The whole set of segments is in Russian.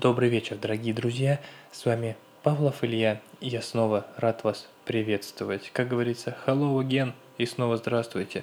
Добрый вечер, дорогие друзья. С вами Павлов Илья, я снова рад вас приветствовать. Как говорится, hello again, и снова здравствуйте.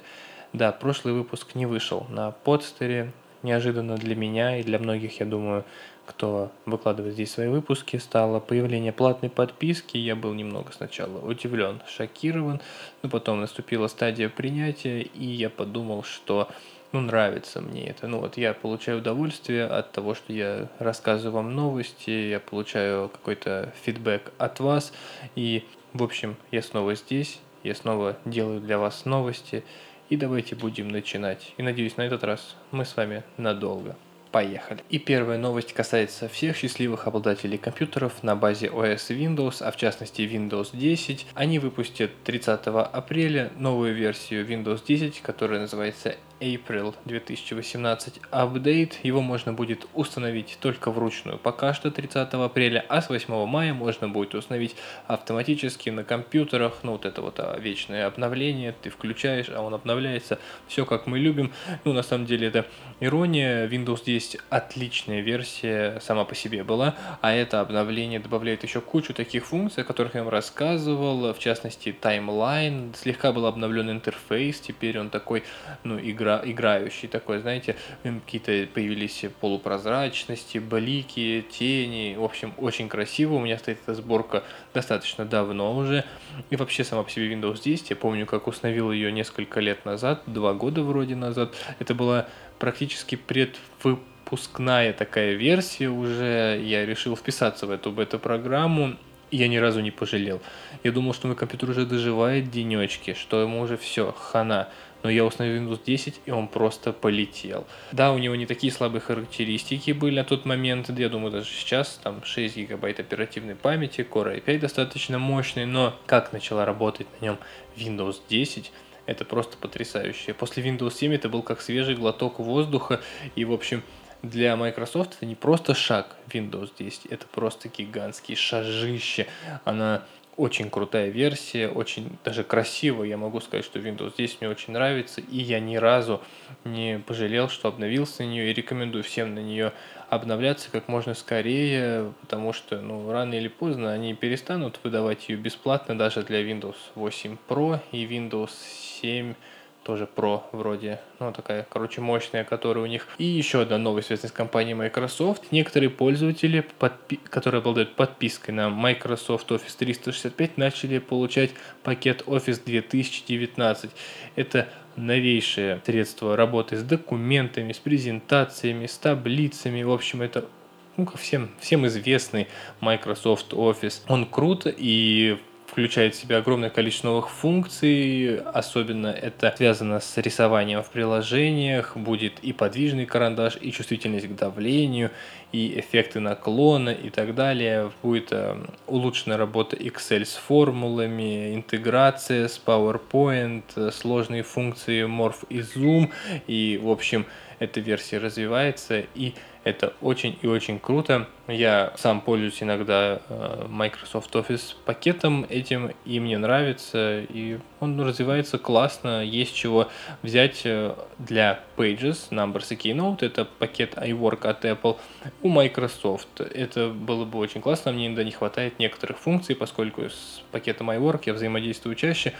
Да, прошлый выпуск не вышел на подстере, неожиданно для меня и для многих, я думаю, кто выкладывает здесь свои выпуски, стало появление платной подписки. Я был немного сначала удивлен, шокирован, но потом наступила стадия принятия, и я подумал, что ну, нравится мне это. Ну, вот я получаю удовольствие от того, что я рассказываю вам новости, я получаю какой-то фидбэк от вас, и, в общем, я снова здесь, я снова делаю для вас новости, и давайте будем начинать. И надеюсь, на этот раз мы с вами надолго. Поехали. И первая новость касается всех счастливых обладателей компьютеров на базе OS Windows, а в частности Windows 10. Они выпустят 30 апреля новую версию Windows 10, которая называется April 2018 Update. Его можно будет установить только вручную пока что 30 апреля, а с 8 мая можно будет установить автоматически на компьютерах. Ну вот это вот а, вечное обновление, ты включаешь, а он обновляется. Все как мы любим. Ну на самом деле это ирония. Windows 10 отличная версия сама по себе была, а это обновление добавляет еще кучу таких функций, о которых я вам рассказывал. В частности, таймлайн. Слегка был обновлен интерфейс, теперь он такой, ну, игра игра, играющий такой, знаете, какие-то появились полупрозрачности, блики, тени, в общем, очень красиво. У меня стоит эта сборка достаточно давно уже. И вообще сама по себе Windows 10, я помню, как установил ее несколько лет назад, два года вроде назад. Это была практически предвыпускная такая версия уже. Я решил вписаться в эту бета-программу я ни разу не пожалел. Я думал, что мой компьютер уже доживает денечки, что ему уже все, хана но я установил Windows 10, и он просто полетел. Да, у него не такие слабые характеристики были на тот момент, я думаю, даже сейчас, там 6 гигабайт оперативной памяти, Core i5 достаточно мощный, но как начала работать на нем Windows 10, это просто потрясающе. После Windows 7 это был как свежий глоток воздуха, и, в общем, для Microsoft это не просто шаг Windows 10, это просто гигантский шажище. Она очень крутая версия, очень даже красивая. Я могу сказать, что Windows 10 мне очень нравится, и я ни разу не пожалел, что обновился на нее, и рекомендую всем на нее обновляться как можно скорее, потому что ну, рано или поздно они перестанут выдавать ее бесплатно даже для Windows 8 Pro и Windows 7 тоже Pro вроде, ну такая, короче, мощная, которая у них. И еще одна новость, связанная с компанией Microsoft. Некоторые пользователи, подпи- которые обладают подпиской на Microsoft Office 365, начали получать пакет Office 2019. Это новейшее средство работы с документами, с презентациями, с таблицами. В общем, это ну, всем, всем известный Microsoft Office. Он крут, и включает в себя огромное количество новых функций, особенно это связано с рисованием в приложениях, будет и подвижный карандаш, и чувствительность к давлению, и эффекты наклона и так далее. Будет э, улучшена работа Excel с формулами, интеграция с PowerPoint, э, сложные функции Morph и Zoom, и, в общем, эта версия развивается, и это очень и очень круто. Я сам пользуюсь иногда э, Microsoft Office пакетом этим, и мне нравится, и он развивается классно. Есть чего взять э, для Pages, Numbers и Keynote. Это пакет iWork от Apple. У Microsoft это было бы очень классно. Мне иногда не хватает некоторых функций, поскольку с пакетом iWork я взаимодействую чаще.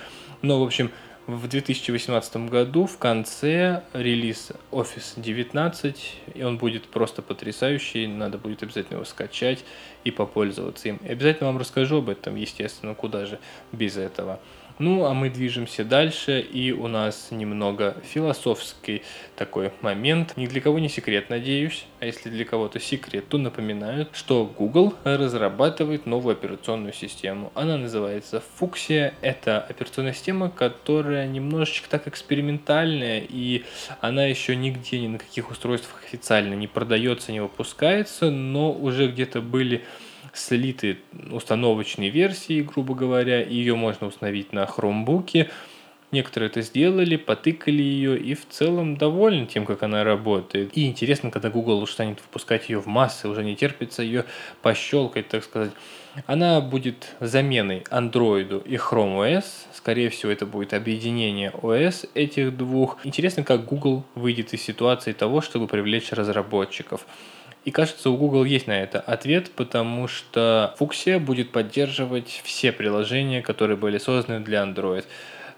Но, в общем, в 2018 году в конце релиз Office 19, и он будет просто потрясающий, надо будет обязательно его скачать и попользоваться им. И обязательно вам расскажу об этом, естественно, куда же без этого. Ну, а мы движемся дальше, и у нас немного философский такой момент. Ни для кого не секрет, надеюсь, а если для кого-то секрет, то напоминают, что Google разрабатывает новую операционную систему. Она называется Fuchsia. Это операционная система, которая немножечко так экспериментальная, и она еще нигде, ни на каких устройствах официально не продается, не выпускается, но уже где-то были слиты установочные версии, грубо говоря, ее можно установить на хромбуке. Некоторые это сделали, потыкали ее и в целом довольны тем, как она работает. И интересно, когда Google уж станет выпускать ее в массы, уже не терпится ее пощелкать, так сказать. Она будет заменой Android и Chrome OS. Скорее всего, это будет объединение OS этих двух. Интересно, как Google выйдет из ситуации того, чтобы привлечь разработчиков. И кажется, у Google есть на это ответ, потому что Fuchsia будет поддерживать все приложения, которые были созданы для Android.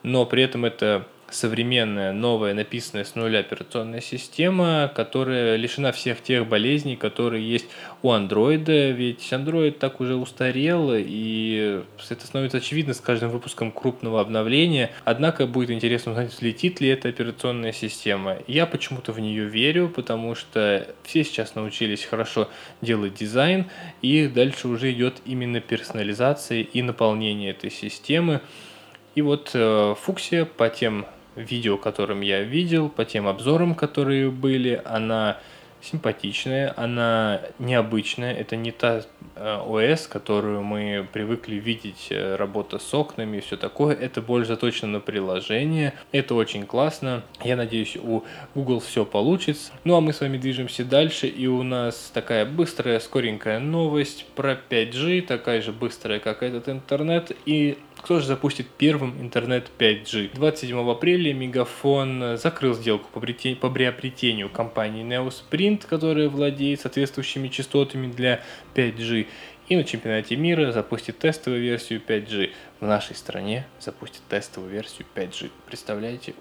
Но при этом это современная, новая, написанная с нуля операционная система, которая лишена всех тех болезней, которые есть у андроида, ведь Android так уже устарел, и это становится очевидно с каждым выпуском крупного обновления. Однако будет интересно узнать, взлетит ли эта операционная система. Я почему-то в нее верю, потому что все сейчас научились хорошо делать дизайн, и дальше уже идет именно персонализация и наполнение этой системы. И вот э, Фуксия по тем видео, которым я видел, по тем обзорам, которые были, она симпатичная, она необычная, это не та э, ОС, которую мы привыкли видеть, э, работа с окнами и все такое, это больше заточено на приложение, это очень классно, я надеюсь у Google все получится. Ну а мы с вами движемся дальше, и у нас такая быстрая, скоренькая новость про 5G, такая же быстрая, как этот интернет, и кто же запустит первым интернет 5G? 27 апреля Мегафон закрыл сделку по, по приобретению компании Neosprint, которая владеет соответствующими частотами для 5G. И на чемпионате мира запустит тестовую версию 5G. В нашей стране запустит тестовую версию 5G. Представляете?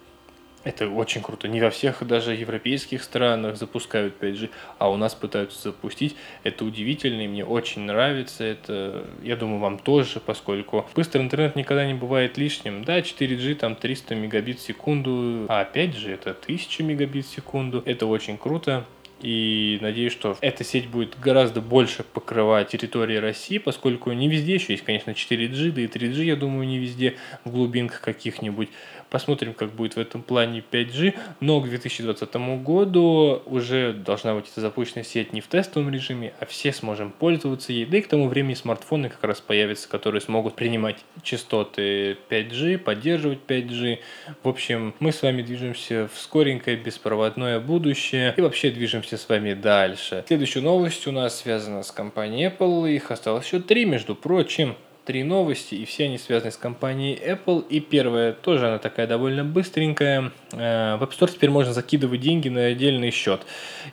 Это очень круто. Не во всех даже европейских странах запускают 5G, а у нас пытаются запустить. Это удивительно и мне очень нравится. Это, я думаю, вам тоже, поскольку быстрый интернет никогда не бывает лишним. Да, 4G там 300 мегабит в секунду, а 5G это 1000 мегабит в секунду. Это очень круто. И надеюсь, что эта сеть будет гораздо больше покрывать территории России, поскольку не везде еще есть, конечно, 4G, да и 3G, я думаю, не везде в глубинках каких-нибудь. Посмотрим, как будет в этом плане 5G. Но к 2020 году уже должна быть эта запущенная сеть не в тестовом режиме, а все сможем пользоваться ей. Да и к тому времени смартфоны как раз появятся, которые смогут принимать частоты 5G, поддерживать 5G. В общем, мы с вами движемся в скоренькое беспроводное будущее и вообще движемся с вами дальше. Следующая новость у нас связана с компанией Apple. Их осталось еще три, между прочим три новости, и все они связаны с компанией Apple. И первая тоже она такая довольно быстренькая. Э, в App Store теперь можно закидывать деньги на отдельный счет.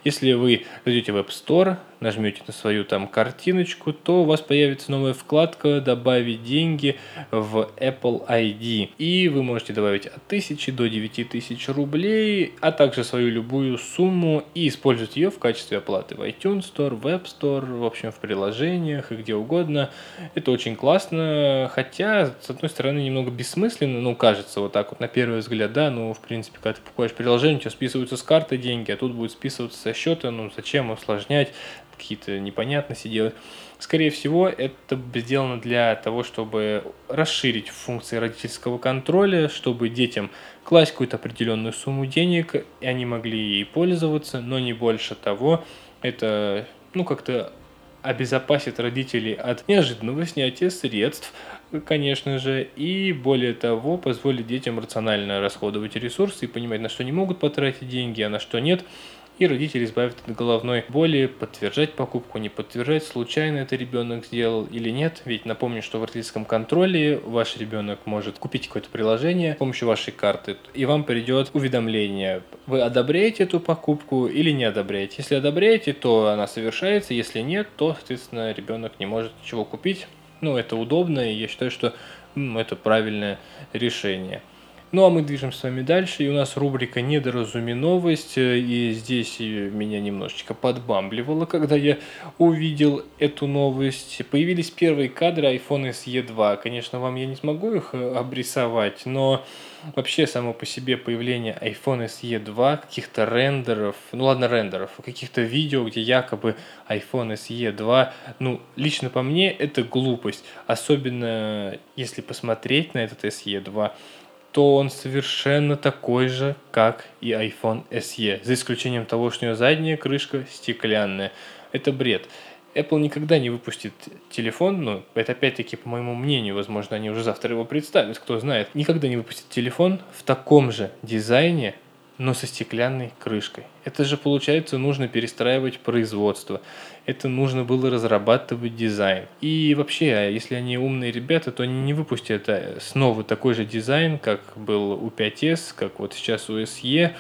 Если вы зайдете в App Store, нажмете на свою там картиночку, то у вас появится новая вкладка «Добавить деньги в Apple ID». И вы можете добавить от 1000 до 9000 рублей, а также свою любую сумму и использовать ее в качестве оплаты в iTunes Store, в App Store, в общем, в приложениях и где угодно. Это очень классно, хотя, с одной стороны, немного бессмысленно, ну, кажется, вот так вот на первый взгляд, да, ну, в принципе, когда ты покупаешь приложение, у тебя списываются с карты деньги, а тут будет списываться со счета, ну, зачем усложнять? какие-то непонятности делать. Скорее всего, это сделано для того, чтобы расширить функции родительского контроля, чтобы детям класть какую-то определенную сумму денег, и они могли ей пользоваться, но не больше того. Это, ну, как-то обезопасит родителей от неожиданного снятия средств, конечно же, и более того, позволит детям рационально расходовать ресурсы и понимать, на что они могут потратить деньги, а на что нет, и родители избавят от головной боли, подтверждать покупку, не подтверждать, случайно это ребенок сделал или нет. Ведь напомню, что в родительском контроле ваш ребенок может купить какое-то приложение с помощью вашей карты, и вам придет уведомление, вы одобряете эту покупку или не одобряете. Если одобряете, то она совершается, если нет, то, соответственно, ребенок не может ничего купить. Ну, это удобно, и я считаю, что это правильное решение. Ну а мы движемся с вами дальше, и у нас рубрика «Недоразуменовость», и здесь меня немножечко подбамбливало, когда я увидел эту новость. Появились первые кадры iPhone SE 2. Конечно, вам я не смогу их э, обрисовать, но вообще само по себе появление iPhone SE 2, каких-то рендеров, ну ладно рендеров, каких-то видео, где якобы iPhone SE 2, ну лично по мне это глупость, особенно если посмотреть на этот SE 2, то он совершенно такой же, как и iPhone SE, за исключением того, что у него задняя крышка стеклянная. Это бред. Apple никогда не выпустит телефон, ну, это опять-таки, по моему мнению, возможно, они уже завтра его представят, кто знает, никогда не выпустит телефон в таком же дизайне, но со стеклянной крышкой. Это же, получается, нужно перестраивать производство. Это нужно было разрабатывать дизайн. И вообще, а если они умные ребята, то они не выпустят э, снова такой же дизайн, как был у 5S, как вот сейчас у SE,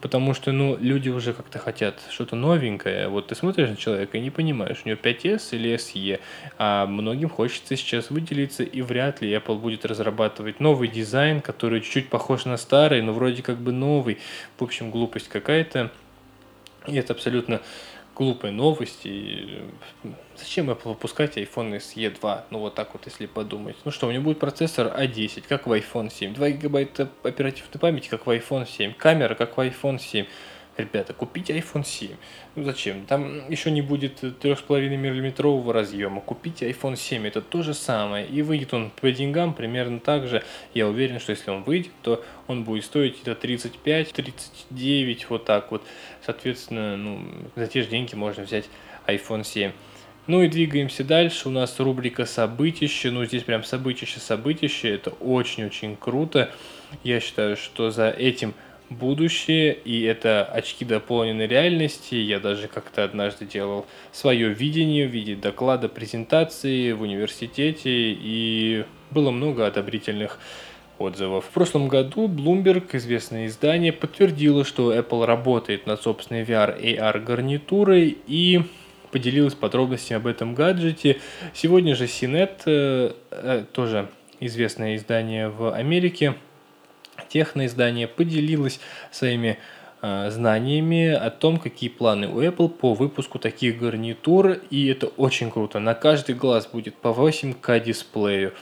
потому что, ну, люди уже как-то хотят что-то новенькое. Вот ты смотришь на человека и не понимаешь, у него 5S или SE, а многим хочется сейчас выделиться, и вряд ли Apple будет разрабатывать новый дизайн, который чуть-чуть похож на старый, но вроде как бы новый. В общем, глупость какая-то. И это абсолютно глупые новости. Зачем Apple выпускать iPhone SE 2? Ну вот так вот, если подумать. Ну что, у него будет процессор A10, как в iPhone 7. 2 гигабайта оперативной памяти, как в iPhone 7. Камера, как в iPhone 7 ребята, купите iPhone 7. Ну зачем? Там еще не будет 3,5 миллиметрового разъема. Купите iPhone 7, это то же самое. И выйдет он по деньгам примерно так же. Я уверен, что если он выйдет, то он будет стоить это 35, 39, вот так вот. Соответственно, ну, за те же деньги можно взять iPhone 7. Ну и двигаемся дальше. У нас рубрика «Событище». Ну, здесь прям событище, событище. Это очень-очень круто. Я считаю, что за этим будущее, и это очки дополненной реальности. Я даже как-то однажды делал свое видение в виде доклада, презентации в университете, и было много одобрительных отзывов. В прошлом году Bloomberg, известное издание, подтвердило, что Apple работает над собственной VR AR гарнитурой и поделилась подробностями об этом гаджете. Сегодня же CNET, э, э, тоже известное издание в Америке, техноиздание поделилось своими э, знаниями о том, какие планы у Apple по выпуску таких гарнитур, и это очень круто. На каждый глаз будет по 8К дисплею,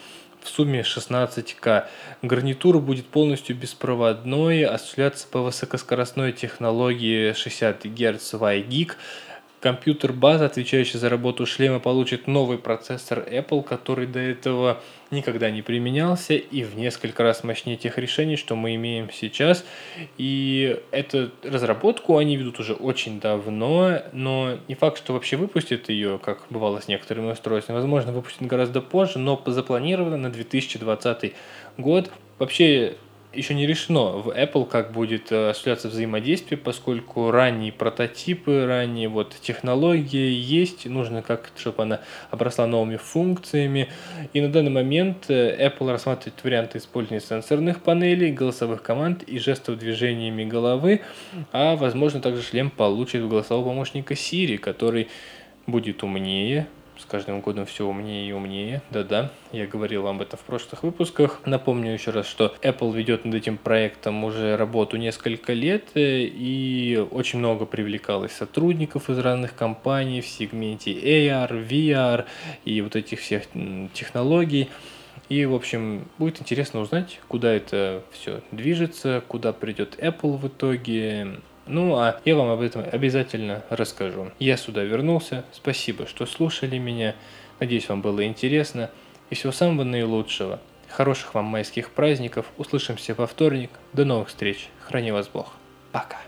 в сумме 16К. Гарнитура будет полностью беспроводной, осуществляться по высокоскоростной технологии 60 Гц WiGig, Компьютер база, отвечающий за работу шлема, получит новый процессор Apple, который до этого никогда не применялся и в несколько раз мощнее тех решений, что мы имеем сейчас. И эту разработку они ведут уже очень давно, но не факт, что вообще выпустят ее, как бывало с некоторыми устройствами. Возможно, выпустят гораздо позже, но запланировано на 2020 год. Вообще, еще не решено в Apple, как будет э, осуществляться взаимодействие, поскольку ранние прототипы, ранние вот технологии есть, нужно как чтобы она обросла новыми функциями. И на данный момент э, Apple рассматривает варианты использования сенсорных панелей, голосовых команд и жестов движениями головы, а возможно также шлем получит голосового помощника Siri, который будет умнее, с каждым годом все умнее и умнее. Да-да, я говорил вам об этом в прошлых выпусках. Напомню еще раз, что Apple ведет над этим проектом уже работу несколько лет, э, и очень много привлекалось сотрудников из разных компаний в сегменте AR, VR и вот этих всех технологий. И, в общем, будет интересно узнать, куда это все движется, куда придет Apple в итоге. Ну, а я вам об этом обязательно расскажу. Я сюда вернулся. Спасибо, что слушали меня. Надеюсь, вам было интересно. И всего самого наилучшего. Хороших вам майских праздников. Услышимся во вторник. До новых встреч. Храни вас Бог. Пока.